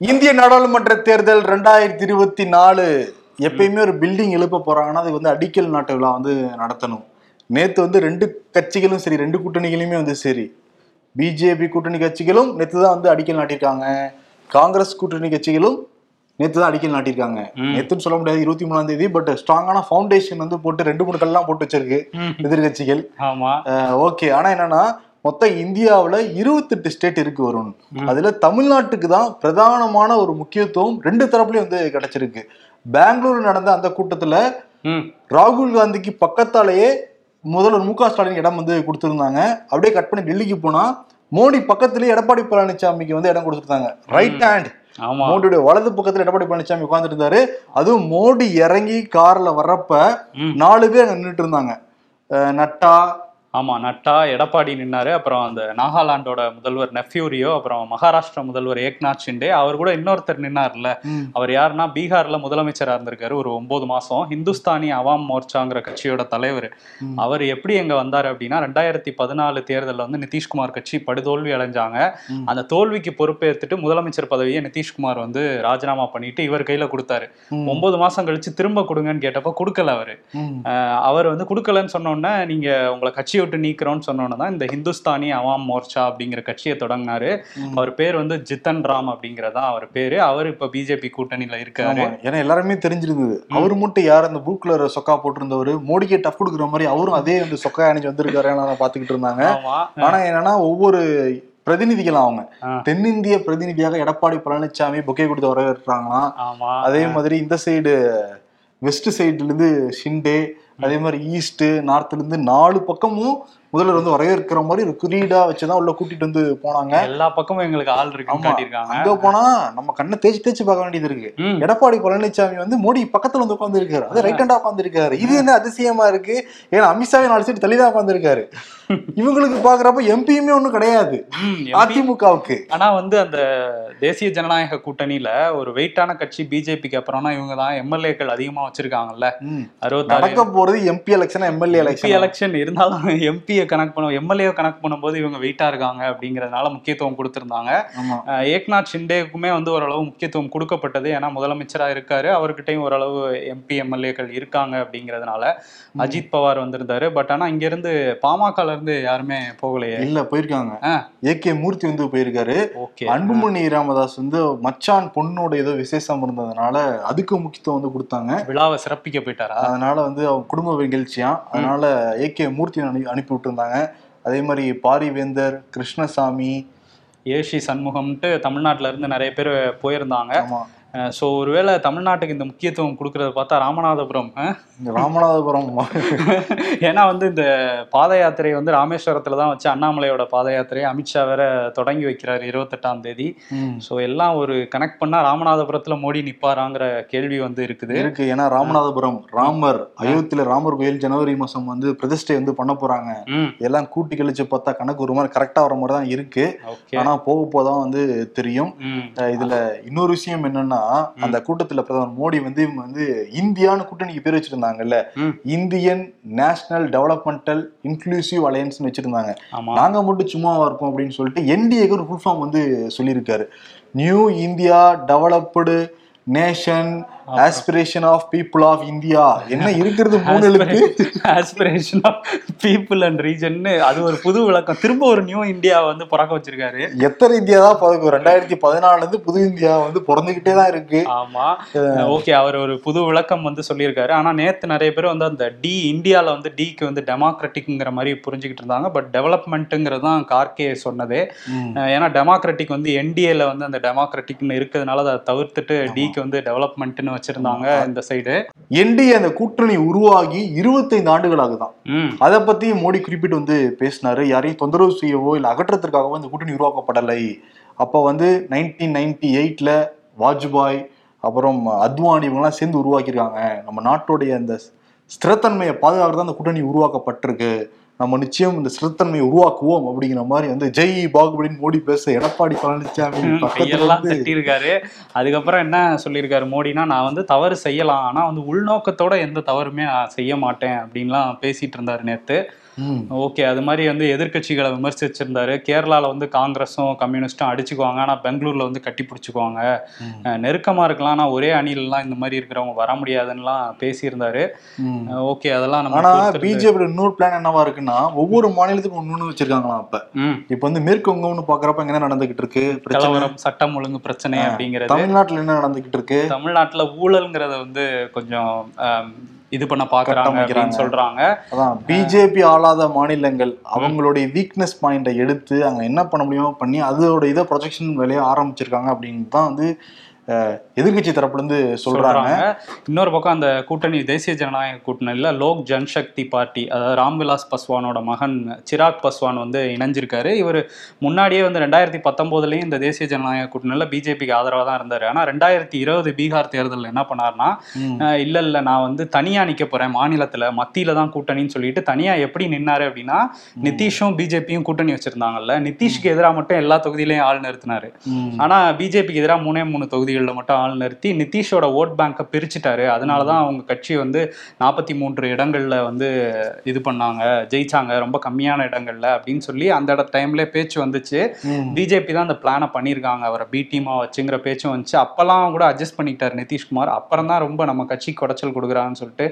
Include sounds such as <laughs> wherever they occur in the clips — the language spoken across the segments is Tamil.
இந்திய நாடாளுமன்ற தேர்தல் ரெண்டாயிரத்தி இருபத்தி நாலு எப்பயுமே ஒரு பில்டிங் எழுப்ப போறாங்கன்னா அதுக்கு வந்து அடிக்கல் நாட்டு விழா வந்து நடத்தணும். நேத்து வந்து ரெண்டு கட்சிகளும் சரி ரெண்டு கூட்டணிகளுமே வந்து சரி. பிஜேபி கூட்டணி கட்சிகளும் நேத்து தான் வந்து அடிக்கல் நாட்டியிருக்காங்க. காங்கிரஸ் கூட்டணி கட்சிகளும் நேத்து தான் அடிக்கல் நாட்டியிருக்காங்க. ம். நேத்துன்னு சொல்ல முடியாது இருபத்தி மூணாம் தேதி பட் ஸ்ட்ராங்கான ஃபவுண்டேஷன் வந்து போட்டு ரெண்டு மூணு கல்லாம் போட்டு வச்சிருக்கு எதிர்கட்சிகள். ஆமா. ஓகே ஆனா என்னன்னா மொத்தம் இந்தியாவுல இருபத்தெட்டு ஸ்டேட் இருக்கு வரும் அதுல தமிழ்நாட்டுக்கு தான் பிரதானமான ஒரு முக்கியத்துவம் ரெண்டு தரப்புலயும் வந்து கிடைச்சிருக்கு. பெங்களூர் நடந்த அந்த கூட்டத்துல ராகுல் காந்திக்கு பக்கத்தாலேயே முதல்வர் மு க ஸ்டாலின் இடம் வந்து கொடுத்திருந்தாங்க. அப்படியே கட் பண்ணி டெல்லிக்கு போனா மோடி பக்கத்திலேயே எடப்பாடி பழனிசாமிக்கு வந்து இடம் கொடுத்துருந்தாங்க. ரைட் ஹேண்ட் ஆமா. மோடியுடைய வலது பக்கத்துல எடப்பாடி பழனிசாமி உட்கார்ந்துட்டு இருந்தாரு அதுவும் மோடி இறங்கி கார்ல வர்றப்ப. நாலு பேர் அங்க நின்றுட்டு இருந்தாங்க. நட்டா ஆமா நட்டா எடப்பாடி நின்னாரு. அப்புறம் அந்த நாகாலாண்டோட முதல்வர் நெஃப்யூரியோ அப்புறம் மகாராஷ்டிரா முதல்வர் ஏக்நாத் ஷிண்டே அவர் கூட இன்னொருத்தர் நின்னார்ல. அவர் யாருன்னா பீகார்ல முதலமைச்சரா இருந்திருக்காரு ஒரு ஒன்பது மாசம். ஹிந்துஸ்தானி அவாம் மோர்ச்சாங்கிற கட்சியோட தலைவர். அவர் எப்படி எங்க வந்தாரு அப்படின்னா ரெண்டாயிரத்தி பதினாலு தேர்தல்ல வந்து நிதிஷ்குமார் கட்சி படுதோல்வி அடைஞ்சாங்க. அந்த தோல்விக்கு பொறுப்பேற்றுட்டு முதலமைச்சர் பதவியை நிதிஷ்குமார் வந்து ராஜினாமா பண்ணிட்டு இவர் கையில கொடுத்தாரு. ஒன்பது மாசம் கழிச்சு திரும்ப கொடுங்கன்னு கேட்டப்ப கொடுக்கல அவரு. அவர் வந்து கொடுக்கலன்னு சொன்னோன்னே நீங்க உங்களை கட்சியை விட்டு நீக்கிறோம்னு சொன்னோன்னே தான் இந்த ஹிந்துஸ்தானி அவாம் மோர்ச்சா அப்படிங்கிற கட்சியை தொடங்கினாரு. அவர் பேர் வந்து ஜித்தன் ராம் அப்படிங்கறதான் அவர் பேரு. அவர் இப்ப பிஜேபி கூட்டணியில இருக்காரு. ஏன்னா எல்லாருமே தெரிஞ்சிருந்தது. அவர் மட்டும் யார்? அந்த ப்ளூ கலர் சொக்கா போட்டிருந்தவர். மோடிக்கே டஃப் கொடுக்குற மாதிரி அவரும் அதே வந்து சொக்கா அணிஞ்சு வந்திருக்காரு பாத்துக்கிட்டு இருந்தாங்க. ஆனா என்னன்னா ஒவ்வொரு பிரதிநிதிகள் அவங்க. தென்னிந்திய பிரதிநிதியாக எடப்பாடி பழனிசாமி பொக்கே கொடுத்து வரவேற்றாங்களாம். அதே மாதிரி இந்த சைடு வெஸ்ட் சைடுல இருந்து ஷிண்டே அதே மாதிரி ஈஸ்ட் நார்த்ல இருந்து நாலு பக்கமும் முதல்வர் வந்து வரவேற்கிற மாதிரி ஒரு குறியீடா வச்சுதான் உள்ள கூட்டிட்டு வந்து போனாங்க. எல்லா பக்கமும் எங்களுக்கு ஆள். காட்டியிருக்காங்க. அங்க போனா நம்ம கண்ணை தேய்ச்சி தேய்ச்சி பார்க்க வேண்டியது இருக்கு. எடப்பாடி பழனிசாமி வந்து மோடி பக்கத்துல வந்து உட்கார்ந்து இருக்காரு அது ரைட் ஹேண்டா உட்கார்ந்து இருக்காரு இது என்ன அதிசயமா இருக்கு? ஏன்னா அமித்ஷாவே நாலு சீட் தள்ளிதான் உட்கார்ந்து இருக்காரு <laughs> இவங்களுக்கு பாக்குறப்ப எம்பியுமே ஒண்ணும் கிடையாது. அதிமுகவுக்கு. ஆனா வந்து அந்த தேசிய ஜனநாயக கூட்டணியில ஒரு வெயிட்டான கட்சி பிஜேபிக்கு அப்புறம்னா இவங்க தான் எம்எல்ஏக்கள் அதிகமா வச்சிருக்காங்கல்ல. அறுபத்தாறு போறது MP election MLA election election இருந்தாலும் எம்பியை கணக்கு பண்ண எம்எல்ஏ கணக்கு பண்ணும்போது இவங்க வெயிட்டா இருக்காங்க அப்படிங்கறதுனால முக்கியத்துவம் கொடுத்திருந்தாங்க. ஏக்நாத் ஷிண்டேக்குமே வந்து ஓரளவு முக்கியத்துவம் கொடுக்கப்பட்டது. ஏன்னா முதலமைச்சரா இருக்காரு. அவர்கிட்டயும் ஓரளவு எம்பி எம்எல்ஏக்கள் இருக்காங்க அப்படிங்கறதுனால அஜித் பவார் வந்திருந்தாரு. பட் ஆனா இங்க இருந்து பாமகல இருந்து யாருமே போகலையே. இல்ல போயிருக்காங்க. ஆ. ஏ கே மூர்த்தி வந்து போயிருக்காரு. ஓகே. அன்புமணி ராமதாஸ் வந்து மச்சான் பொண்ணோட ஏதோ விசேஷம் இருந்ததுனால அதுக்கு முக்கியத்துவம் வந்து கொடுத்தாங்க. விழாவை சிறப்பிக்க போயிட்டாரா? அதனால வந்து அவங்க குடும்ப நிகழ்ச்சியா? அதனால ஏ கே மூர்த்தி அனு அனுப்பி விட்டுருந்தாங்க அதே மாதிரி பாரிவேந்தர் கிருஷ்ணசாமி ஏஷி சண்முகம்ட்டு தமிழ்நாட்டில இருந்து நிறைய பேர் போயிருந்தாங்க. ஆமா. ஸோ ஒருவேளை தமிழ்நாட்டுக்கு இந்த முக்கியத்துவம் கொடுக்கறத பார்த்தா ராமநாதபுரம் ராமநாதபுரம். <laughs> ஏன்னா வந்து இந்த பாத யாத்திரை வந்து ராமேஸ்வரத்துல தான் வச்சு அண்ணாமலையோட பாத யாத்திரையை அமித்ஷா வேற தொடங்கி வைக்கிறாரு இருபத்தெட்டாம் தேதி. ஸோ எல்லாம் ஒரு கனெக்ட் பண்ணா ராமநாதபுரத்துல மோடி நிப்பாராங்கிற கேள்வி வந்து இருக்குது. இருக்கு. ஏன்னா ராமநாதபுரம் ராமர் அயோத்தியில ராமர் கோயில் ஜனவரி மாசம் வந்து பிரதிஷ்டை வந்து பண்ண போறாங்க. ம். எல்லாம் கூட்டி கழிச்சு பார்த்தா கணக்கு ஒரு மாதிரி கரெக்டா வர மாதிரி தான் இருக்கு. ஓகே ஆனா போக போதான் வந்து தெரியும். இதுல இன்னொரு விஷயம் என்னன்னா அந்த கூட்டத்துல பிரதமர் மோடி வந்து இவங்க வந்து இந்தியான்னு கூட்டணிக்கு பேர் வச்சிருந்தாங்கல்ல. Indian national developmental inclusive alliance வச்சிருந்தாங்க. நாங்க மட்டும் சும்மாவா இருப்போம் அப்படின்னு சொல்லிட்டு என்டிஏக்கு ஒரு ஃபுல் ஃபார்ம் வந்து சொல்லியிருக்காரு. New India developed nation aspiration of people of India என்ன இருக்கிறது மூணு எழுத்து aspiration of people and region அது ஒரு புது விளக்கம். திரும்ப ஒரு நியூ இந்தியா வந்து பிறக்க வச்சிருக்காரு. எத்தனை இந்தியா தான் பிறக்கும்? ரெண்டாயிரத்தி பதினாலுல இருந்து புது இந்தியா வந்து பிறந்துகிட்டே தான் இருக்கு. ஆமா. ஓகே அவர் ஒரு புது விளக்கம் வந்து சொல்லியிருக்காரு. ஆனா நேத்து நிறைய பேர் வந்து அந்த டி இந்தியால வந்து டிக்கு வந்து டெமோக்ராட்டிக்ங்கிற மாதிரி புரிஞ்சுக்கிட்டு இருந்தாங்க. பட் டெவலப்மெண்ட்டுங்கிறது தான் கார்கே சொன்னதே. ஏன்னா டெமோக்ராட்டிக் வந்து என்டிஏல வந்து அந்த டெமோக்ராட்டிக்னு இருக்கிறதுனால அதை தவிர்த்துட்டு டிக்கு வந்து டெவலப்மெண்ட்னு வச்சிருந்தாங்க இந்த சைடு என்டிஏ அந்த கூட்டணி உருவாகி இருபத்தைந்து ஆண்டுகள் ஆகுதான் அதை பத்தி மோடி குறிப்பிட்டு வந்து பேசினாரு. யாரையும் தொந்தரவு செய்யவோ இல்ல அகற்றத்திற்காகவோ இந்த கூட்டணி உருவாக்கப்படலை. அப்ப வந்து நைன்டீன் நைன்டி எயிட்ல வாஜ்பாய் அப்புறம் அத்வானி இவங்கெல்லாம் சேர்ந்து உருவாக்கியிருக்காங்க. நம்ம நாட்டுடைய அந்த ஸ்திரத்தன்மையை பாதுகாக்கிறது அந்த கூட்டணி உருவாக்கப்பட்டிருக்கு. நம்ம நிச்சயம் இந்த ஸ்திரத்தன்மையை உருவாக்குவோம் அப்படிங்கிற மாதிரி வந்து ஜெய் பாகுபலின்னு மோடி பேச எடப்பாடி பழனிசாமி வந்து தட்டியிருக்காரு அதுக்கப்புறம் என்ன சொல்லியிருக்காரு மோடினா நான் வந்து தவறு செய்யலாம் ஆனா வந்து உள்நோக்கத்தோட எந்த தவறுமே செய்ய மாட்டேன் அப்படின்லாம் பேசிட்டு இருந்தாரு நேத்து ம். ஓகே அது மாதிரி வந்து எதிர்க்கட்சிகளை விமர்சிச்சிருந்தாரு. கேரளால வந்து காங்கிரஸும் கம்யூனிஸ்டும் அடிச்சுக்குவாங்க. ஆனா பெங்களூர்ல வந்து கட்டி பிடிச்சுக்குவாங்க. ம். அஹ் நெருக்கமா இருக்கலாம். ஆனா ஒரே அணிலெல்லாம் இந்த மாதிரி இருக்கிறவங்க வர முடியாதுன்னுலாம் பேசியிருந்தாரு. ஓகே அதெல்லாம் நம்ம ஆனா பொறுத்திருந்து- பிஜேபி இன்னொரு பிளான் என்னவா இருக்குன்னா ஒவ்வொரு மாநிலத்துக்கும் ஒண்ணு வச்சிருக்காங்களாம் அப்ப. இப்ப வந்து மேற்கு வங்கம்னு பாக்குறப்ப என்ன நடந்துகிட்டு இருக்கு. பிரச்சனை. கலவரம் சட்டம் ஒழுங்கு பிரச்சனை அப்படிங்கிறது. தமிழ்நாட்டுல என்ன நடந்துகிட்டு இருக்கு? தமிழ்நாட்டுல ஊழல்ங்கிறத வந்து கொஞ்சம் இது பண்ண பாக்குறாங்க சொல்றாங்க. அதான் பிஜேபி ஆளாத மாநிலங்கள் அவங்களுடைய வீக்னஸ் பாயிண்ட எடுத்து அங்க என்ன பண்ண முடியுமோ பண்ணி அதோட இதை ப்ரொஜெக்ஷன் வேலையை ஆரம்பிச்சிருக்காங்க அப்படின்னு தான் வந்து அஹ், எதிர்க்கட்சி தரப்புல இருந்து சொல்றாங்க. இன்னொரு பக்கம் அந்த கூட்டணி தேசிய ஜனநாயக கூட்டணியில லோக் ஜன்சக்தி பார்ட்டி அதாவது ராம்விலாஸ் பஸ்வானோட மகன் சிராக் பஸ்வான் வந்து இணைஞ்சிருக்காரு. இவர் முன்னாடியே வந்து ரெண்டாயிரத்தி பத்தொன்பதுலயும் இந்த தேசிய ஜனநாயக கூட்டணியில பிஜேபிக்கு ஆதரவா தான் இருந்தாரு. ஆனா ரெண்டாயிரத்தி இருபது பீகார் தேர்தலில் என்ன. அஹ் இல்ல இல்ல நான் வந்து தனியா நிக்க போறேன் மாநிலத்துல மத்தியில தான் கூட்டணின்னு சொல்லிட்டு தனியா எப்படி நின்னாரு அப்படின்னா நிதிஷும் பிஜேபியும் கூட்டணி வச்சிருந்தாங்கல்ல. நிதிஷ்க்கு எதிராக மட்டும் எல்லா தொகுதியிலையும் ஆள் நிறுத்தினாரு. ம். ஆனா பிஜேபிக்கு எதிராக மூணே மூணு தொகுதிகளில் மட்டும் ஆள் நிறுத்தி நிதிஷோட ஓட் பேங்கை பிரிச்சுட்டாரு. அதனாலதான் அவங்க கட்சி வந்து நாற்பத்தி மூன்று இடங்கள்ல வந்து இது பண்ணாங்க. ஜெயிச்சாங்க. ரொம்ப கம்மியான இடங்கள்ல அப்படின்னு சொல்லி அந்த இட டைம்ல பேச்சு வந்துச்சு. பிஜேபி தான் அந்த பிளானை பண்ணியிருக்காங்க அவரை பி டீமா வச்சுங்கிற பேச்சும் வந்துச்சு. அப்பெல்லாம் கூட அட்ஜஸ்ட் பண்ணிக்கிட்டாரு நிதிஷ்குமார். அப்புறம் தான் ரொம்ப நம்ம கட்சிக்கு குடைச்சல் கொடுக்குறான்னு சொல்லிட்டு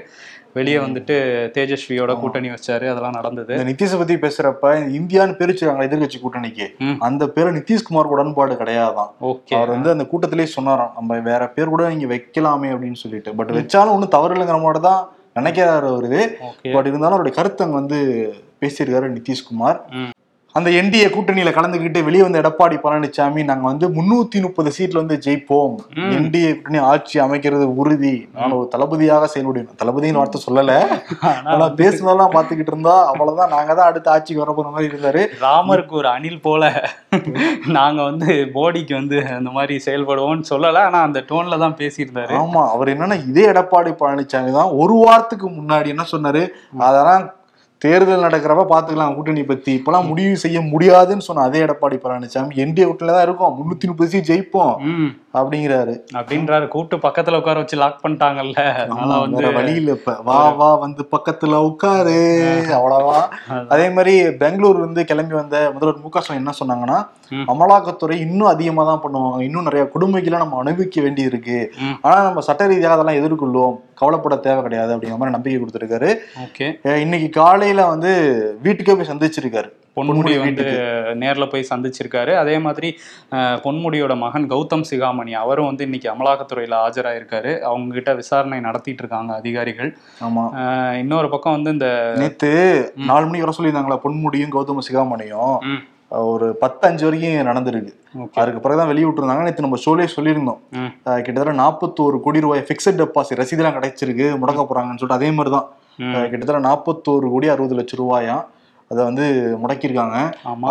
வெளியே வந்துட்டு தேஜஸ்வியோட கூட்டணி வச்சாரு. அதெல்லாம் நடந்தது. நிதிஷை பத்தி பேசுறப்ப இந்தியான்னு பிரிச்சுறாங்க எதிர்க்கட்சி கூட்டணிக்கு. அந்த பேரு நிதிஷ்குமார் உடன்பாடு கிடையாதான். ஓகே. அவர் வந்து அந்த கூட்டத்திலேயே சொன்னாராம் நம்ம வேற பேர் கூட நீங்க வைக்கலாமே அப்படின்னு சொல்லிட்டு. பட் வச்சாலும் ஒன்றும் தவறு இல்லைங்கிற மாதிரி தான் நினைக்கிறாரு அவரு. பட் இருந்தாலும் அவருடைய கருத்தை வந்து பேசியிருக்காரு நிதிஷ்குமார். அந்த என்டிஏ கூட்டணியில கலந்துக்கிட்டு வெளியே வந்த எடப்பாடி பழனிசாமி நாங்க வந்து முன்னூத்தி முப்பது சீட்ல வந்து ஜெயிப்போம். என்டிஏ கூட்டணி ஆட்சி அமைக்கிறது உறுதி. நான் ஒரு தளபதியாக செயல்படுவேன் தளபதின்னு வார்த்தை சொல்லல. ஆனா பேசுனதெல்லாம் பாத்துக்கிட்டு இருந்தா அவ்வளவுதான். நாங்க தான் அடுத்த ஆட்சிக்கு வர போற மாதிரி இருந்தாரு. ராமருக்கு ஒரு அணில் போல. நாங்க வந்து மோடிக்கு வந்து அந்த மாதிரி செயல்படுவோம்னு சொல்லல. ஆனா அந்த டோன்ல தான் பேசியிருந்தாரு. ஆமா அவர் என்னன்னா இதே எடப்பாடி பழனிசாமி தான் ஒரு வாரத்துக்கு முன்னாடி என்ன சொன்னாரு? அதெல்லாம் தேர்தல் நடக்கிறப்ப பாத்துக்கலாம் கூட்டணி பத்தி. இப்பெல்லாம் முடிவு செய்ய முடியாதுன்னு சொன்ன அதே எடப்பாடி பழனிசாமி என்டிஏ கூட்டணில தான் இருக்கும். முன்னூத்தி முப்பது சீட் ஜெயிப்போம். அப்படிங்கிறாரு. அப்படின்றாரு. கூட்டு பக்கத்துல உட்கார வச்சு லாக் பண்ணிட்டாங்கல்ல. வேற வழி இல்ல இப்ப. வா வா வந்து பக்கத்துல உட்காரு. அவ்வளவா அதே மாதிரி பெங்களூர் வந்து கிளம்பி வந்த முதல்வர் மு என்ன சொன்னாங்கன்னா. அமலாக்கத்துறை இன்னும் அதிகமா தான் பண்ணுவாங்க. இன்னும் நிறைய கொடுமைகளை நம்ம அனுபவிக்க வேண்டி இருக்கு. ஆனா நம்ம சட்ட ரீதியாக அதெல்லாம் எதிர்கொள்ளுவோம். கவலைப்பட தேவை கிடையாது. அப்படிங்கிற மாதிரி நம்பிக்கை கொடுத்திருக்காரு. இன்னைக்கு காலையில வந்து வீட்டுக்கே போய் சந்திச்சிருக்காரு. பொன்முடி வந்து நேர்ல போய் சந்திச்சிருக்காரு. அதே மாதிரி பொன்முடியோட மகன் கௌதம் சிகாமணி அவரும் வந்து இன்னைக்கு அமலாக்கத்துறையில ஆஜராயிருக்காரு. அவங்க கிட்ட விசாரணை நடத்திட்டு இருக்காங்க அதிகாரிகள். ஆமா. இன்னொரு பக்கம் வந்து இந்த நேத்து நாலு மணிக்கு வர சொல்லியிருந்தாங்களா? பொன்முடியும் கௌதம சிகாமணியும். ஒரு பத்து அஞ்சு வரைக்கும் நடந்திருக்கு. அதுக்கு பிறகுதான் வெளியே விட்டுருந்தாங்க நேற்று நம்ம ஷோலே சொல்லியிருந்தோம். கிட்டத்தட்ட நாற்பத்தோரு கோடி ரூபாய் ஃபிக்ஸட் டெபாசிட் ரசீதெல்லாம் கிடைச்சிருக்கு முடக்க போறாங்கன்னு சொல்லிட்டு அதே மாதிரி தான். கிட்டத்தட்ட நாற்பத்தோரு கோடி அறுபது லட்சம் ரூபாயாம் அதை வந்து முடக்கியிருக்காங்க.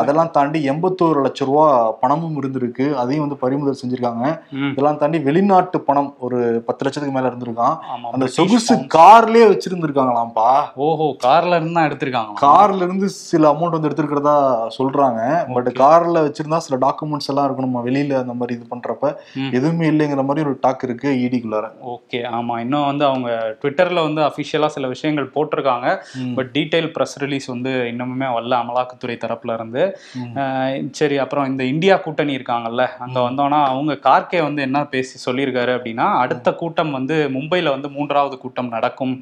அதெல்லாம் தாண்டி எண்பத்தோரு லட்சம் ரூபா பணமும் இருந்திருக்கு. அதையும் வந்து பறிமுதல் செஞ்சிருக்காங்க. இதெல்லாம் தாண்டி வெளிநாட்டு பணம் ஒரு பத்து லட்சத்துக்கு மேல இருந்திருக்கான். அந்த சொகுசு. கார்லயே வச்சிருந்திருக்காங்களாம்ப்பா. ஓஹோ கார்ல இருந்து தான் எடுத்திருக்காங்க கார்ல இருந்து சில அமௌண்ட் வந்து எடுத்திருக்கிறதா சொல்றாங்க. பட் கார்ல வச்சிருந்தா சில டாக்குமெண்ட்ஸ் எல்லாம் இருக்கணுமா? வெளியில அந்த மாதிரி இது பண்றப்ப. எதுவுமே இல்லைங்கிற மாதிரி ஒரு டாக் இருக்கு E இடிக்குள்ளார ஓகே ஆமா. இன்னும் வந்து அவங்க ட்விட்டர்ல வந்து அஃபிஷியலா சில விஷயங்கள் போட்டிருக்காங்க. பட் டீடைல் ப்ரெஸ் ரிலீஸ் வந்து இன்னமுமே வரல அமலாக்கத்துறை தரப்புல இருந்து சரி அப்புறம் இந்த இந்தியா கூட்டணி இருக்காங்கல்ல அங்க வந்தோம்னா அவங்க கார்கே வந்து என்ன பேசி சொல்லியிருக்காரு அப்படின்னா அடுத்த கூட்டம் வந்து மும்பைல வந்து மூன்றாவது கூட்டம் நடக்கும்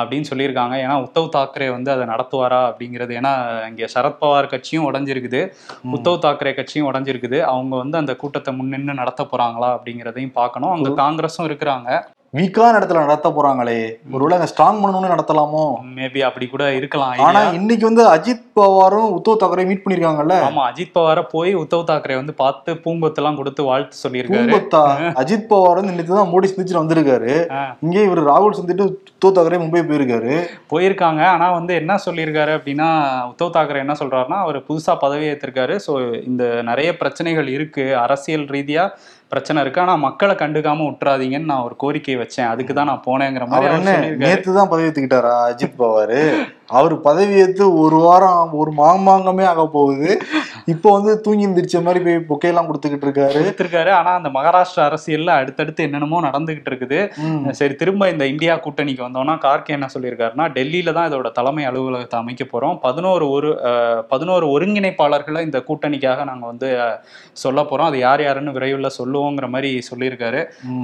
அப்படின்னு சொல்லியிருக்காங்க. ஏன்னா உத்தவ் தாக்கரே வந்து அதை நடத்துவாரா அப்படிங்கிறது ஏன்னா இங்க சரத்பவார் கட்சியும் உடஞ்சிருக்குது உத்தவ் தாக்கரே கட்சியும் உடஞ்சிருக்குது. அவங்க வந்து அந்த கூட்டத்தை முன்னின்று நடத்த போறாங்களா அப்படிங்கிறதையும் பார்க்கணும். அங்க காங்கிரஸும் இருக்கிறாங்க. வீக்கான இடத்துல நடத்த போறாங்களே ஒருவேளை அங்க ஸ்ட்ராங் பண்ணணும்னு நடத்தலாமோ? மேபி அப்படி கூட இருக்கலாம் ஆனா. இன்னைக்கு வந்து அஜித் பவாரும் உத்தவ் தாக்கரே மீட் பண்ணிருக்காங்கல்ல? ஆமா அஜித் பவார போய் உத்தவ் தாக்கரே வந்து பார்த்து பூங்கொத்து எல்லாம் கொடுத்து வாழ்த்து சொல்லியிருக்காரு. பூங்கொத்தா? அஜித் பவார் வந்து இன்னைக்கு தான் மோடி சந்திச்சுட்டு வந்திருக்காரு. இங்கே இவர் ராகுல் சந்திட்டு உத்தவ் தாக்கரே மும்பை போயிருக்காரு. போயிருக்காங்க. ஆனா வந்து என்ன சொல்லியிருக்காரு அப்படின்னா உத்தவ் தாக்கரே என்ன சொல்றாருன்னா அவர் புதுசா பதவி ஏற்றிருக்காரு ஸோ இந்த நிறைய பிரச்சனைகள் இருக்கு. அரசியல் ரீதியா பிரச்சனை இருக்கு. ஆனா மக்களை கண்டுக்காம விட்டுறாதீங்கன்னு நான் ஒரு கோரிக்கை வச்சேன். அதுக்கு தான் நான் போனேங்கிற மாதிரி நேத்து தான் பதவி ஏத்துக்கிட்டாரா? அஜித் பவார்? <laughs> அவர் பதவி ஏத்து ஒரு வாரம் ஒரு மாமாங்கமே ஆக போகுது. இப்போ வந்து தூங்கி எந்திரிச்ச மாதிரி போய் பொக்கையெல்லாம் கொடுத்துக்கிட்டு இருக்காரு. கொடுத்திருக்காரு. ஆனா அந்த மகாராஷ்டிரா அரசியல்ல அடுத்தடுத்து என்னென்னமோ நடந்துகிட்டு இருக்குது. சரி திரும்ப இந்த இந்தியா கூட்டணிக்கு வந்தோம்னா கார்கே என்ன சொல்லியிருக்காருன்னா டெல்லியில தான் இதோட தலைமை அலுவலகத்தை அமைக்க போறோம். பதினோரு ஒரு பதினோரு ஒருங்கிணைப்பாளர்களை இந்த கூட்டணிக்காக நாங்க வந்து சொல்ல போறோம். அது யார் யாருன்னு விரைவில் சொல்லுவோங்கிற மாதிரி சொல்லியிருக்காரு.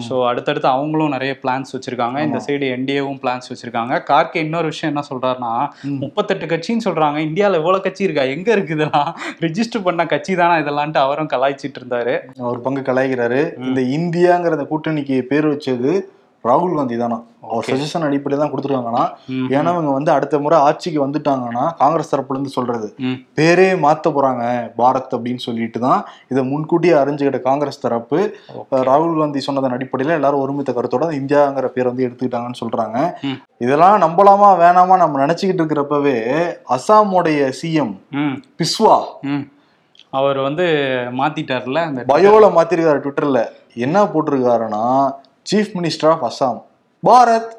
ஸோ அடுத்தடுத்து அவங்களும் நிறைய பிளான்ஸ் வச்சிருக்காங்க. இந்த சைடு என்டிஏவும் பிளான்ஸ் வச்சிருக்காங்க. கார்கே இன்னொரு விஷயம் என்ன சொல்றாருன்னா. முப்பத்தெட்டு கட்சின்னு சொல்றாங்க. இந்தியாவில் எவ்வளவு கட்சி இருக்கா? எங்க இருக்கு இதெல்லாம்? ரிஜிஸ்டர் பண்ண கட்சி தானா இதெல்லாம்ட்டு அவரும் கலாய்ச்சிட்டு இருந்தாரு. ஒரு பங்கு கலாய்கிறாரு இந்த இந்தியாங்கிற கூட்டணிக்கு பேர் வச்சது ராகுல் காந்தி தானா அவர் சஜஷன் அடிப்படையில் தான் கொடுத்துருக்காங்கன்னா. ஏன்னா இவங்க வந்து அடுத்த முறை ஆட்சிக்கு வந்துட்டாங்கன்னா காங்கிரஸ் தரப்புல இருந்து சொல்றது. பேரே மாத்த போறாங்க பாரத் அப்படின்னு சொல்லிட்டு தான் இதை முன்கூட்டியே அறிஞ்சுக்கிட்ட காங்கிரஸ் தரப்பு. ராகுல் காந்தி சொன்னதன் அடிப்படையில எல்லாரும் ஒருமித்த கருத்தோட இந்தியாங்கிற பேர் வந்து எடுத்துக்கிட்டாங்கன்னு சொல்றாங்க. இதெல்லாம் நம்பலாமா வேணாமா நம்ம நினைச்சுக்கிட்டு இருக்கிறப்பவே அசாமோடைய சிஎம் பிஸ்வா அவர் வந்து மாத்திட்டார்ல அந்த பயோல மாத்திருக்காரு ட்விட்டர்ல என்ன போட்டிருக்காருன்னா chief minister of Assam Bharat.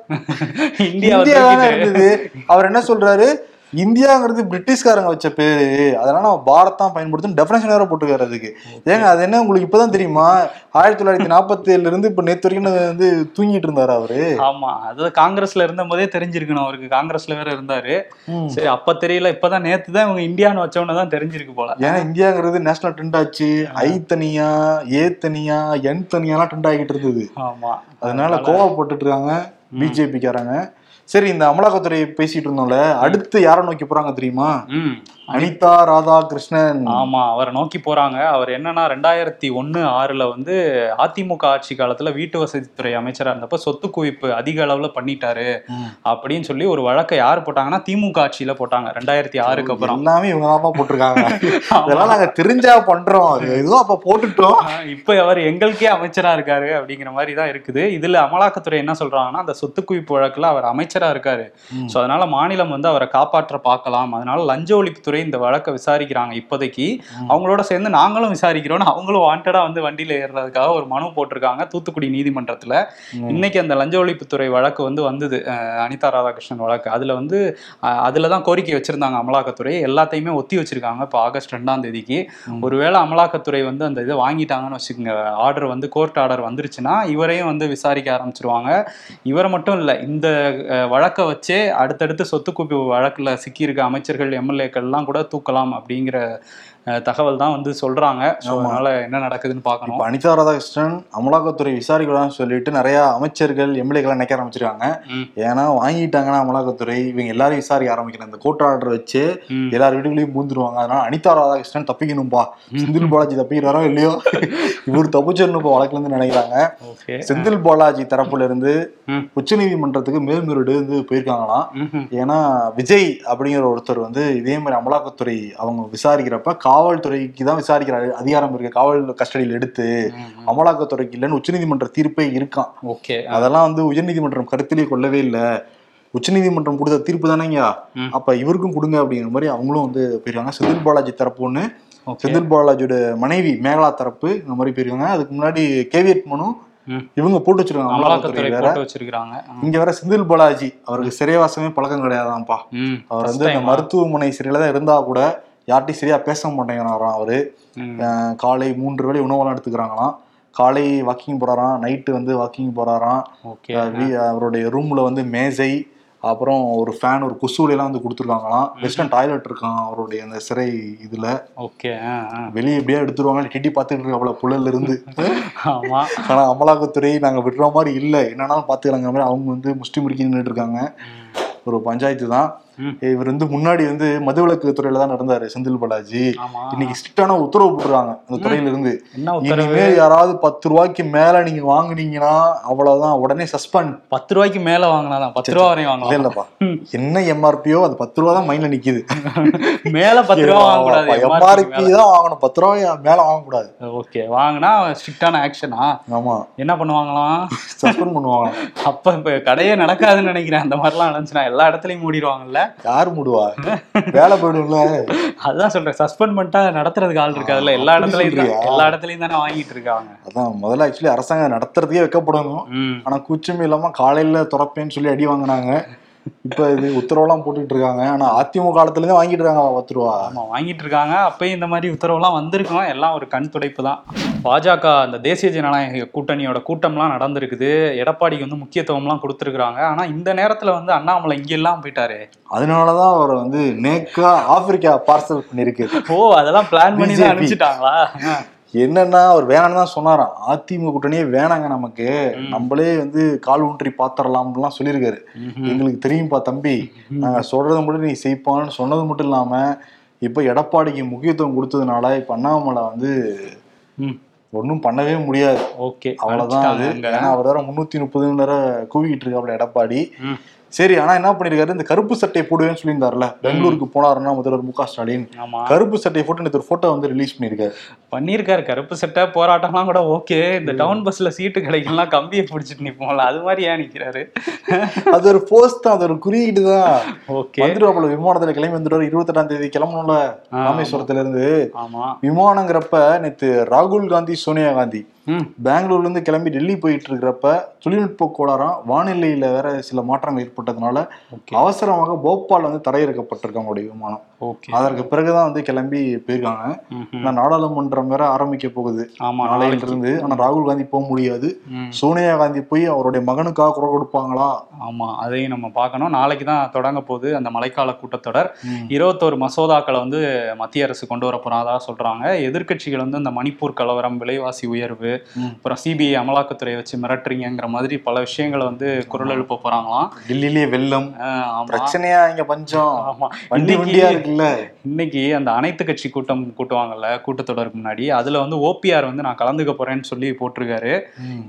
<laughs> India இருந்தது. அவர் என்ன சொல்றாரு? இந்தியாங்கிறது பிரிட்டிஷ்காரங்க வச்ச பேரு. அதனால நம்ம பாரத் தான் பயன்படுத்தும். டெஃபினேஷன் வேற போட்டுக்காரு அதுக்கு. ஏங்க அது என்ன உங்களுக்கு இப்பதான் தெரியுமா? ஆயிரத்தி தொள்ளாயிரத்தி நாற்பத்தி ஏழுல இருந்து இப்ப நேத்து வரைக்கும் வந்து தூங்கிட்டு இருந்தாரு அவரு? ஆமா. அது காங்கிரஸ்ல இருந்த போதே தெரிஞ்சிருக்கணும். அவருக்கு காங்கிரஸ்ல வேற இருந்தாரு. சரி அப்ப தெரியல. இப்பதான் நேத்து தான் இவங்க இந்தியான்னு வச்சவன தான் தெரிஞ்சிருக்கு போல. ஏன்னா இந்தியாங்கிறது நேஷனல் ட்ரெண்ட் ஆச்சு. ஐ தனியா ஏ தனியா என் தனியாலாம் ட்ரெண்ட் ஆகிட்டு இருந்தது. ஆமா. அதனால கோவா போட்டுட்டு இருக்காங்க. பிஜேபிக்காரங்க. சரி இந்த அமலாக்கத்துறை பேசிட்டு இருந்தோம்ல அடுத்து யாரை நோக்கி போறாங்க தெரியுமா? அனிதா ராதாகிருஷ்ணன். ஆமா அவரை நோக்கி போறாங்க. அவர் என்னன்னா ரெண்டாயிரத்தி ஒண்ணு ஆறுல வந்து அதிமுக ஆட்சி காலத்துல வீட்டு வசதித்துறை அமைச்சரா இருந்தப்ப சொத்து குவிப்பு அதிக அளவுல பண்ணிட்டாரு. அப்படின்னு சொல்லி ஒரு வழக்கை யார் போட்டாங்கன்னா திமுக ஆட்சியில போட்டாங்க ரெண்டாயிரத்தி ஆறுக்கு அப்புறம். எல்லாமே இவங்க தான் போட்டிருக்காங்க. <laughs> இதெல்லாம் நாங்க தெரிஞ்சா பண்றோம். எதுவும் அப்ப போட்டுட்டோம். இப்ப அவர் எங்களுக்கே அமைச்சரா இருக்காரு அப்படிங்கிற மாதிரி தான் இருக்குது. இதுல அமலாக்கத்துறை என்ன சொல்றாங்கன்னா அந்த சொத்து குவிப்பு வழக்குல அவர் அமைச்சரா இருக்காரு. சோ அதனால மாநிலம் வந்து அவரை காப்பாற்ற பார்க்கலாம். அதனால லஞ்ச ஒழிப்புத்துறை இந்த வழக்கை விசாரிக்கிறாங்க இப்போதைக்கு. அவங்களோட சேர்ந்து நாங்களும் விசாரிக்கிறோம்னு அவங்களும் வாண்டடா வந்து வண்டியில ஏறுறதுக்காக ஒரு மனு போட்டிருக்காங்க தூத்துக்குடி நீதிமன்றத்துல. இன்னைக்கு அந்த லஞ்ச ஒழிப்புத்துறை வழக்கு வந்து வந்தது அனிதா ராதாகிருஷ்ணன் வழக்கு. அதுல வந்து அதுல தான் கோரிக்கை வச்சிருந்தாங்க அமலாக்கத்துறை. எல்லாத்தையுமே ஒத்தி வச்சிருக்காங்க இப்போ ஆகஸ்ட் ரெண்டாம் தேதிக்கு. ஒருவேளை அமலாக்கத்துறை வந்து அந்த இதை வாங்கிட்டாங்கன்னு வச்சுக்கோங்க ஆர்டர் வந்து கோர்ட் ஆர்டர் வந்துருச்சுன்னா இவரையும் வந்து விசாரிக்க ஆரம்பிச்சிருவாங்க. இவரை மட்டும் இல்லை இந்த வழக்கை வச்சே அடுத்தடுத்து சொத்து குவிப்பு வழக்கில் சிக்கியிருக்க அமைச்சர்கள் எம்எல்ஏக்கள்லாம் கூட தூக்கலாம் அப்படிங்கிற தகவல் தான் வந்து சொல்றாங்க. அதனால என்ன நடக்குதுன்னு பார்க்கணும். அனிதா ராதாகிருஷ்ணன் அமலாக்கத்துறை விசாரிக்கலாம்னு சொல்லிட்டு நிறைய அமைச்சர்கள் எம்எல்ஏக்கள் நினைக்க ஆரம்பிச்சிருக்காங்க. ஏன்னா வாங்கிட்டாங்கன்னா அமலாக்கத்துறை இவங்க எல்லாரையும் விசாரிக்க ஆரம்பிக்கணும். இந்த கோர்ட் ஆர்டர் வச்சு. எல்லார் வீடுகளையும் பூந்துருவாங்க. அதனால அனிதா ராதாகிருஷ்ணன் தப்பிக்கணும்பா. செந்தில் பாலாஜி தப்பிக்கிறாரோ இல்லையோ? இவர் தப்பிச்சிடணும் இப்போ வழக்குல இருந்து நினைக்கிறாங்க. செந்தில் பாலாஜி தரப்புல இருந்து ம். உச்சநீதிமன்றத்துக்கு மேல்முறையீடு வந்து போயிருக்காங்களாம். ஏன்னா விஜய் அப்படிங்கிற ஒருத்தர் வந்து இதே மாதிரி அமலாக்கத்துறை அவங்க விசாரிக்கிறப்ப காவல்துறைக்கு தான் விசாரிக்கிற அதிகாரம் இருக்கு. காவல் கஸ்டடியில் எடுத்து. அமலாக்கத்துறைக்கு இல்லைன்னு உச்சநீதிமன்ற தீர்ப்பே இருக்கான். ஓகே. அதெல்லாம் வந்து உயர்நீதிமன்றம் கருத்திலே கொள்ளவே இல்லை. உச்சநீதிமன்றம் கொடுத்த தீர்ப்பு தானேங்க. அப்ப இவருக்கும் கொடுங்க அப்படிங்கிற மாதிரி அவங்களும் வந்து போயிருக்காங்க. செந்தில் பாலாஜி தரப்பு செந்தில் பாலாஜியோட மனைவி மேகலா தரப்பு இந்த மாதிரி போயிருக்காங்க. அதுக்கு முன்னாடி கேவியட் மனு. இவங்க போட்டு வச்சிருக்காங்க. அமலாக்கத்துறை வேற. வச்சிருக்காங்க இங்க வேற செந்தில் பாலாஜி. அவருக்கு சிறைவாசமே பழக்கம் கிடையாதான்ப்பா அவர் வந்து? மருத்துவமனை சிறையில தான் இருந்தா கூட யார்ட்டையும் சரியா பேச மாட்டேங்கிறாராம் அவரு. காலை மூன்று வேளை உணவெல்லாம் எடுத்துக்கிறாங்களாம். காலை வாக்கிங் போறாராம் நைட்டு வந்து வாக்கிங் போறாராம். அவருடைய ரூம்ல வந்து மேஜை அப்புறம் ஒரு ஃபேன் ஒரு கொசுவலையெல்லாம் வந்து கொடுத்துருக்காங்களாம். வெஸ்டர்ன் டாய்லெட் இருக்கான் அவருடைய அந்த சிறை இதுல. ஓகே. வெளியே எப்படியா எடுத்துருவாங்க டிட்டி பார்த்துட்டு இருக்கு அவ்வளவு புழல்ல இருந்து. ஆமா. ஆனா அமலாக்கத்துறை நாங்க விடுற மாதிரி இல்ல. என்னன்னாலும் பாத்துக்கலாங்கிற மாதிரி அவங்க வந்து முஸ்டி முடிக்கி நின்றுட்டு இருக்காங்க. ஒரு பஞ்சாயத்து தான். இவர் வந்து முன்னாடி வந்து மதுவிலக்கு துறையில தான் நடந்தாரு செந்தில் பாலாஜி. இன்னைக்கு ஸ்ட்ரிக்டான உத்தரவு போட்டுருக்காங்க அந்த துறையில இருந்து இனிமேல் யாராவது பத்து ரூபாய்க்கு மேல நீங்க வாங்குனீங்கன்னா அவ்வளவுதான் உடனே சஸ்பெண்ட். பத்து ரூபாய்க்கு மேல வாங்கினாதான் பத்து ரூபா வரையும் வாங்கலாம். இல்லப்பா. என்ன எம்ஆர்பியோ அது பத்து ரூபா தான் மைண்ட்ல நிக்குது. <laughs> மேல பத்து ரூபா வாங்கக்கூடாது எம்ஆர்பி தான் வாங்கணும் பத்து ரூபாய் மேல வாங்கக்கூடாது. ஓகே வாங்கினா ஸ்ட்ரிக்டான ஆக்ஷனா ஆமா. என்ன பண்ணுவாங்களாம் சஸ்பெண்ட் பண்ணுவாங்க. அப்ப இப்ப கடையே நடக்காதுன்னு நினைக்கிறேன் அந்த மாதிரிலாம் நடந்துச்சுன்னா எல்லா இடத்துலயும் மூடிடுவாங்கல்ல? யார் மூடுவா? வேலை போயிடும்ல. அதுதான் சொல்றேன் சஸ்பெண்ட் பண்ணிட்டா நடத்துறதுக்கு ஆள் இருக்காதுல்ல எல்லா இடத்துலயும்? எல்லா இடத்துலயும் தானே வாங்கிட்டு இருக்காங்க. அதான் முதல்ல ஆக்சுவலி அரசாங்கம் நடத்துறதுக்கே வைக்கப்படணும். ஆனா கூச்சமே இல்லாம காலையில துறப்பேன்னு சொல்லி அடி வாங்குனாங்க. இப்ப இது உத்தரவெல்லாம் போட்டுட்டு இருக்காங்க. ஆனா அதிமுக காலத்துல இருந்து வாங்கிட்டு இருக்காங்க பத்து ரூபா. ஆமா வாங்கிட்டு இருக்காங்க. அப்பயும் இந்த மாதிரி உத்தரவுலாம் வந்திருக்கும். எல்லாம் ஒரு கண் துடைப்பு தான். பாஜக அந்த தேசிய ஜனநாயக கூட்டணியோட கூட்டம்லாம் நடந்திருக்குது. எடப்பாடிக்கு வந்து முக்கியத்துவம்லாம் கொடுத்துருக்குறாங்க. ஆனா இந்த நேரத்துல வந்து அண்ணாமலை இங்கெல்லாம் போயிட்டாரு. அதனாலதான் அவர் வந்து நேக்கா ஆப்பிரிக்கா பார்சல் பண்ணிருக்கு ஓ அதெல்லாம் பிளான் பண்ணி தான். அனுப்பிச்சிட்டாங்களா? என்னன்னா அவர் வேணாம்னு தான் சொன்னாராம் அதிமுக கூட்டணியே வேணாங்க நமக்கு. நம்மளே வந்து கால் ஊன்றி பாத்திரலாம்லாம் சொல்லியிருக்காரு. எங்களுக்கு தெரியும்பா தம்பி. நாங்க சொல்றதை மட்டும் நீ செய்ப்பான்னு சொன்னது மட்டும் இல்லாம இப்ப எடப்பாடிக்கு முக்கியத்துவம் கொடுத்ததுனால இப்ப அண்ணாமலை வந்து ஒன்றும் பண்ணவே முடியாது. ஓகே அவ்வளவுதான் அது. ஏன்னா அவர் வேற முன்னூத்தி முப்பதுன்னு வேற கூவிக்கிட்டு இருக்காப்ல எடப்பாடி. சரி ஆனா என்ன பண்ணிருக்காரு? இந்த கருப்பு சட்டை போடுவேன்னு சொல்லியிருந்தாருல. பெங்களூருக்கு போனாருன்னா முதல்வர் மு க ஸ்டாலின். கருப்பு சட்டை போட்டு நேற்று ஒரு போட்டோ வந்து ரிலீஸ் பண்ணிருக்காரு பண்ணியிருக்காரு. கருப்பு சட்டை போராட்டம்லாம் கூட ஓகே இந்த டவுன் பஸ்ல சீட்டு கிடைக்கலாம் கம்பியை பிடிச்சிட்டு நிப்போம்ல. அது மாதிரி ஏன் நிக்கிறாரு? அது ஒரு போஸ்ட் தான் அது ஒரு குறியீடு தான். ஓகே வந்துருவாப்புல விமானத்துல கிளம்பி வந்துடுவாரு. இருபத்தெட்டாம் தேதி கிளம்பணும்ல. ராமேஸ்வரத்துல இருந்து ஆமா. விமானங்கிறப்ப நேத்து ராகுல் காந்தி சோனியா காந்தி. ம். பெங்களூர்ல இருந்து கிளம்பி டெல்லி போயிட்டு இருக்கிறப்ப தொழில்நுட்ப கோளாறாம் வானிலையில வேற சில மாற்றங்கள் ஏற்பட்டதுனால அவசரமாக போபால் வந்து தரையிறக்கப்பட்டிருக்கு அவங்களுடைய விமானம். அதற்கு பிறகுதான் வந்து கிளம்பி போயிருக்காங்க. நாடாளுமன்றம் வேற ஆரம்பிக்க போகுது. ஆமா நாளையில இருந்து ஆனா ராகுல் காந்தி போக முடியாது. சோனியா காந்தி போய் அவருடைய மகனுக்காக குரல் கொடுப்பாங்களா? ஆமா அதையும் நம்ம பார்க்கணும். நாளைக்கு தான் தொடங்க போகுது அந்த மழைக்கால கூட்டத்தொடர். இருபத்தோரு மசோதாக்களை வந்து மத்திய அரசு கொண்டு வர போறதா சொல்றாங்க. எதிர்க்கட்சிகள் வந்து இந்த மணிப்பூர் கலவரம் விலைவாசி உயர்வு. அப்புறம் சிபிஐ அமலாக்கத்துறை வச்சு மிரட்டுறீங்கிற மாதிரி பல விஷயங்களை வந்து குரல் எழுப்ப போறாங்களாம். டெல்லியிலேயே வெள்ளம் பிரச்சனையா இங்க பஞ்சம். ஆமா. வண்டி வண்டியா இருக்குல்ல இன்னைக்கு அந்த அனைத்து கட்சி கூட்டம் கூட்டுவாங்கல்ல கூட்டத்தொடருக்கு முன்னாடி அதுல வந்து ஓபிஆர் வந்து நான் கலந்துக்க போறேன்னு சொல்லி போட்டிருக்காரு.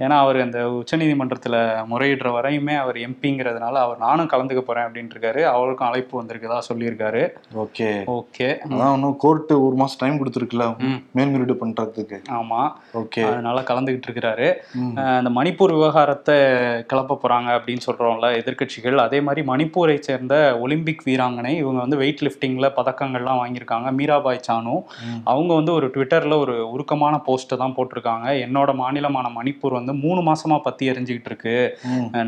ஏன்னா அவர் அந்த உச்சநீதிமன்றத்துல முறையிடுற வரையுமே அவர் எம்பிங்கிறதுனால அவர் நானும் கலந்துக்க போறேன் அப்படின்ட்டு இருக்காரு அவருக்கும் அழைப்பு வந்திருக்குதா சொல்லியிருக்காரு. ஓகே. ஓகே. அதான் இன்னும் கோர்ட்டு ஒரு மாசம் டைம் கொடுத்துருக்குல்ல. மேல்முறையீடு பண்றதுக்கு. ஆமா. ஓகே. அதனால கலந்துகிட்டு இருக்கிறாரு அந்த மணிப்பூர் விவகாரத்தை கிளப்ப போறாங்க அப்படின்னு சொல்றோம்ல எதிர்க்கட்சிகள். அதே மாதிரி மணிப்பூரை சேர்ந்த ஒலிம்பிக் வீராங்கனை இவங்க வந்து வெயிட் லிஃப்டிங்ல பதக்கங்கள்லாம் வாங்கியிருக்காங்க. மீராபாய் சானு. அவங்க வந்து ஒரு ட்விட்டர்ல ஒரு உருக்கமான போஸ்ட்டை தான் போட்டிருக்காங்க. என்னோட மாநிலமான மணிப்பூர் வந்து மூணு மாசமா பத்தி எரிஞ்சுக்கிட்டு இருக்கு.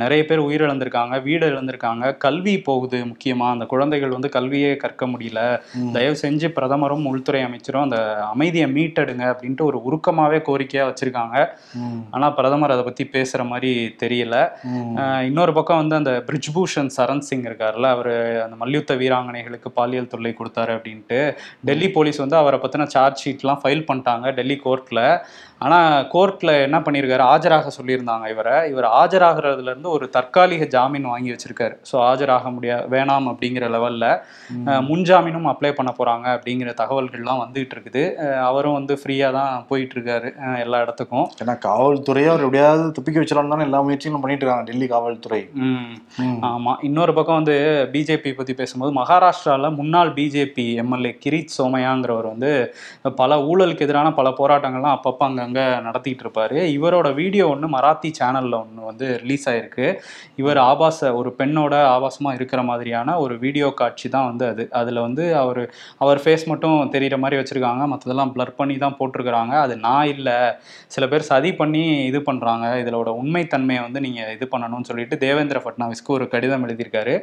நிறைய பேர் உயிரிழந்திருக்காங்க வீடு இழந்திருக்காங்க. கல்வி போகுது முக்கியமா. அந்த குழந்தைகள் வந்து கல்வியே கற்க முடியல. தயவு செஞ்சு பிரதமரும் உள்துறை அமைச்சரும் அந்த அமைதியை மீட்டெடுங்க அப்படின்ட்டு ஒரு உருக்கமாவே கோரிக்கையா வச்சிருக்காங்க. ஆனா பிரதமர் அதை பத்தி பேசுற மாதிரி தெரியல. இன்னொரு பக்கம் வந்து அந்த பிரிஜ்பூஷன் சரண் சிங் இருக்கார்ல அவர் அந்த மல்யுத்த வீராங்கனைகளுக்கு பாலியல் தொல்லை கொடுத்தாரு அப்படின்ட்டு டெல்லி போலீஸ் வந்து அவரை பத்தின சார்ஜ் ஷீட்லாம் ஃபைல் பண்ணிட்டாங்க டெல்லி கோர்ட்ல ஆனா கோர்ட்ல என்ன பண்ணியிருக்காரு ஆஜராக சொல்லியிருந்தாங்க இவரை. இவர் ஆஜராகிறதுல இருந்து ஒரு தற்காலிக ஜாமீன் வாங்கி வச்சிருக்காரு. ஸோ ஆஜராக முடியா வேணாம் அப்படிங்கிற லெவல்ல முன்ஜாமீனும் அப்ளை பண்ண போறாங்க அப்படிங்கிற தகவல்கள்லாம் வந்துகிட்டு இருக்குது. அவரும் வந்து ஃப்ரீயா தான் போயிட்டு இருக்காரு அஹ் எல்லா இடத்துக்கும். ஏன்னா காவல்துறையை அவர் எப்படியாவது தப்பிக்க வச்சிடலாம் தானே எல்லா முயற்சிகளும் பண்ணிட்டு இருக்காங்க டெல்லி காவல்துறை. ம். ம். ஆமா. இன்னொரு பக்கம் வந்து பிஜேபி பத்தி பேசும்போது மகாராஷ்டிரால முன்னாள் பிஜேபி எம்எல்ஏ கிரீத் சோமையாங்கிறவர் வந்து பல ஊழலுக்கு எதிரான பல போராட்டங்கள்லாம் அப்பப்போ அங்கங்க நடத்திட்டு இருப்பாரு. இவரோட வீடியோ ஒன்று மராத்தி சேனல்ல ஒன்று வந்து ரிலீஸ் ஆயிருக்கு. இவர் ஆபாச ஒரு பெண்ணோட ஆபாசமா இருக்கிற மாதிரியான ஒரு வீடியோ காட்சி தான் வந்து அது. அதுல வந்து அவர் அவர் ஃபேஸ் மட்டும் தெரியிற மாதிரி வச்சிருக்காங்க. மற்றதெல்லாம் பிளர் பண்ணி தான் போட்டிருக்கிறாங்க. அது நான் இல்லை. சில பேர் சதி பண்ணி இது பண்றாங்க. இதோட உண்மைத்தன்மையை வந்து நீங்க இது பண்ணணும்னு சொல்லிட்டு தேவேந்திர ஃபட்னாவிஸ்க்கு ஒரு கடிதம் எழுதியிருக்காரு.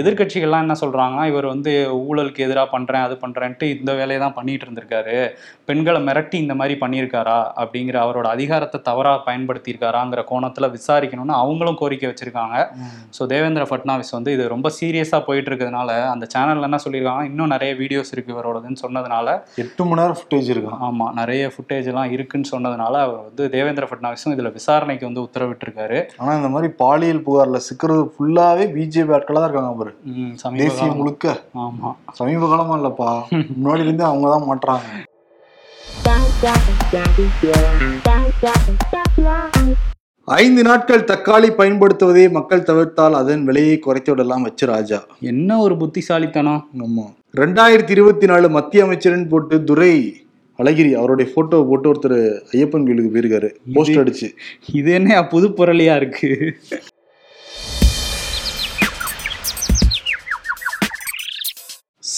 எதிர்க்கட்சிகள்லாம் என்ன சொல்றாங்கன்னா இவர் வந்து ஊழலுக்கு எதிராக பண்றேன் அது பண்றேன்ட்டு இந்த வேலையை தான் பண்ணிட்டு இருந்திருக்காரு. பெண்களை மிரட்டி இந்த மாதிரி பண்ணியிருக்காரா? அப்படிங்கிற அவரோட அதிகாரத்தை தவறா பயன்படுத்தியிருக்காராங்கிற கோணத்துல விசாரிக்கணும்னு அவங்களும் கோரிக்கை வச்சிருக்காங்க. ஸோ தேவேந்திர ஃபட்னாவிஸ் வந்து இது ரொம்ப சீரியஸாக போயிட்டு இருக்கிறதுனால அந்த சேனல்ல என்ன சொல்லியிருக்காங்க இன்னும் நிறைய வீடியோஸ் இருக்கு இவரோடதுன்னு சொன்னதுனால. எட்டு மணி நேரம் ஃபுட்டேஜ் இருக்கான் ஆமா நிறைய ஃபுட்டேஜ் எல்லாம் இருக்குன்னு சொன்னதுனால அவர் வந்து தேவேந்திர ஃபட்னாவிஸும் இதுல விசாரணைக்கு வந்து உத்தரவிட்டிருக்காரு. ஆனா இந்த மாதிரி பாலியல் புகார்ல சிக்கிறது ஃபுல்லாவே பிஜேபி ஆட்களா தான் இருக்காங்க தேசியம் காலமா- முழுக்க. ஆமா. சமீப காலமா இல்லப்பா முன்னாடி இருந்து அவங்க தான் மாட்டுறாங்க. ஐந்து நாட்கள் தக்காளி பயன்படுத்துவதை மக்கள் தவிர்த்தால் அதன் விலையை குறைத்து விடலாம் வச்சு ராஜா. என்ன ஒரு புத்திசாலித்தனம். ஆமா. ரெண்டாயிரத்தி இருபத்தி நாலு மத்திய அமைச்சரின் போட்டு துரை அழகிரி அவருடைய போட்டோ போட்டு ஒருத்தர் ஐயப்பன் கோயிலுக்கு போயிருக்காரு. போஸ்ட் அடிச்சு. இது என்ன புது புரளியா இருக்கு?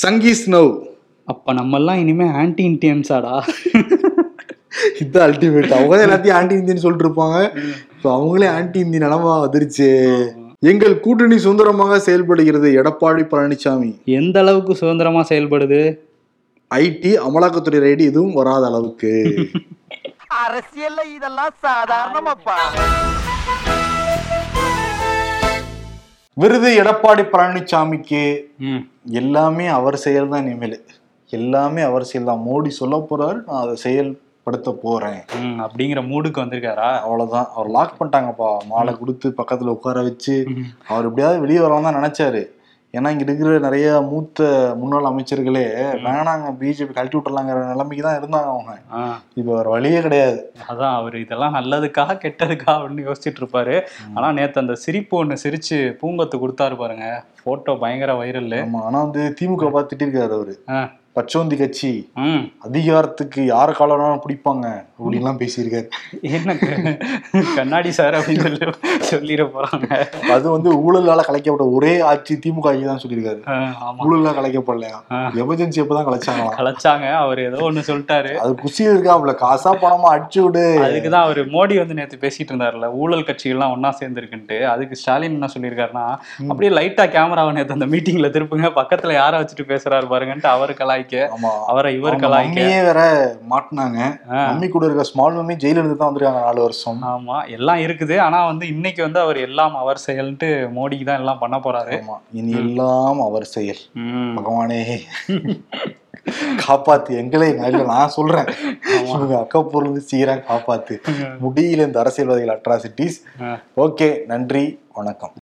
சங்கீஸ் நவ். அப்ப நம்ம எல்லாம் இனிமே ஆன்டி இண்டியன்ஸாடா இதுதான் அல்டிமேட் அவங்க தான் எல்லாத்தையும் ஆன்டி இந்தியன் சொல்லிட்டு இருப்பாங்க இப்போ அவங்களே ஆன்டி இந்தியன் நிலமா வந்துருச்சு எங்கள் கூட்டணி சுதந்திரமாக செயல்படுகிறது எடப்பாடி பழனிசாமி எந்த அளவுக்கு சுதந்திரமா செயல்படுது? ஐடி அமலாக்கத்துறை ரைடு எதுவும் வராத அளவுக்கு. <laughs> அரசியல்ல இதெல்லாம் சாதாரணமாப்பா. விருது எடப்பாடி பழனிசாமிக்கு எல்லாமே அவர் செயல் தான் இனிமேல். எல்லாமே அவர் செயல் தான் மோடி சொல்ல போறாரு நான் அதை செயல்படுத்த போறேன். அப்படிங்கிற மூடுக்கு வந்திருக்காரா? அவ்வளவுதான். அவர் லாக் பண்ணிட்டாங்கப்பா. மாலை கொடுத்து பக்கத்துல உட்கார வச்சு அவர் எப்படியாவது வெளியே வரலாம் தான் நினைச்சாரு. ஏன்னா இங்க இருக்கிற நிறைய மூத்த முன்னாள் அமைச்சர்களே வேணாங்க பிஜேபி கழட்டி விட்டுலாங்கிற நிலைமைக்கு தான் இருந்தாங்க அவங்க. இப்போ வேற வழியே கிடையாது. அதான் அவர் இதெல்லாம் நல்லதுக்கா கெட்டதுக்கா அப்படின்னு யோசிச்சுட்டு இருப்பாரு. ஆனா நேத்து அந்த சிரிப்பு ஒண்ணு சிரிச்சு பூங்கொத்து கொடுத்தாரு பாருங்க. போட்டோ பயங்கர வைரல் ஆனா வந்து திமுக பார்த்து திட்டிருக்காரு அவரு. பச்சோந்தி கட்சி அதிகாரத்துக்கு யார காலம் பிடிப்பாங்க? அப்படின்லாம் பேசியிருக்காரு. என்ன கண்ணாடி சார் அப்படின்னு சொல்லி சொல்லிட போறாங்க. அது வந்து ஊழலால கலைக்கப்பட்ட ஒரே ஆட்சி திமுக ஆட்சி தான் சொல்லியிருக்காரு. ஊழலால கலைக்கப்படலையா. எமர்ஜென்சி அப்பதான் கலைச்சாங்களாம்? கலைச்சாங்க. அவர் ஏதோ ஒண்ணு சொல்லிட்டாரு. அது குசியில் இருக்காப்ல காசா பணமா அடிச்சு விடு. அதுக்குதான் அவர் மோடி வந்து நேத்து பேசிட்டு இருந்தாருல ஊழல் கட்சிகள்லாம் ஒண்ணா சேர்ந்துருக்குன்ட்டு. அதுக்கு ஸ்டாலின் என்ன சொல்லியிருக்காருன்னா அப்படியே லைட்டா கேமராவை நேத்து அந்த மீட்டிங்ல திருப்புங்க பக்கத்துல யார வச்சுட்டு பேசுறாரு பாருங்கன்ட்டு அவர் கலாய்க்க அவரை இவர் கலாய்க்க. வேற மாட்டினாங்க. மம்மி கூட இருக்க ஸ்மால் மம்மி ஜெயில இருந்து தான் வந்திருக்காங்க நாலு வருஷம். ஆமா எல்லாம் இருக்குது. ஆனா வந்து இன்னைக்கு வந்து அவர் எல்லாம் அவர் செயல்ன்ட்டு மோடிக்கு தான் எல்லாம் பண்ண போறாரு. ஆமா இனி எல்லாம் அவர் செயல். பகவானே. காப்பாத்து எங்களே இல்ல நான் சொல்றேன். இவங்க அக்கா பொருள் சீரா காப்பாத்து. முடியல இந்த அரசியல்வாதிகள் அட்ராசிட்டிஸ். ஓகே நன்றி வணக்கம்.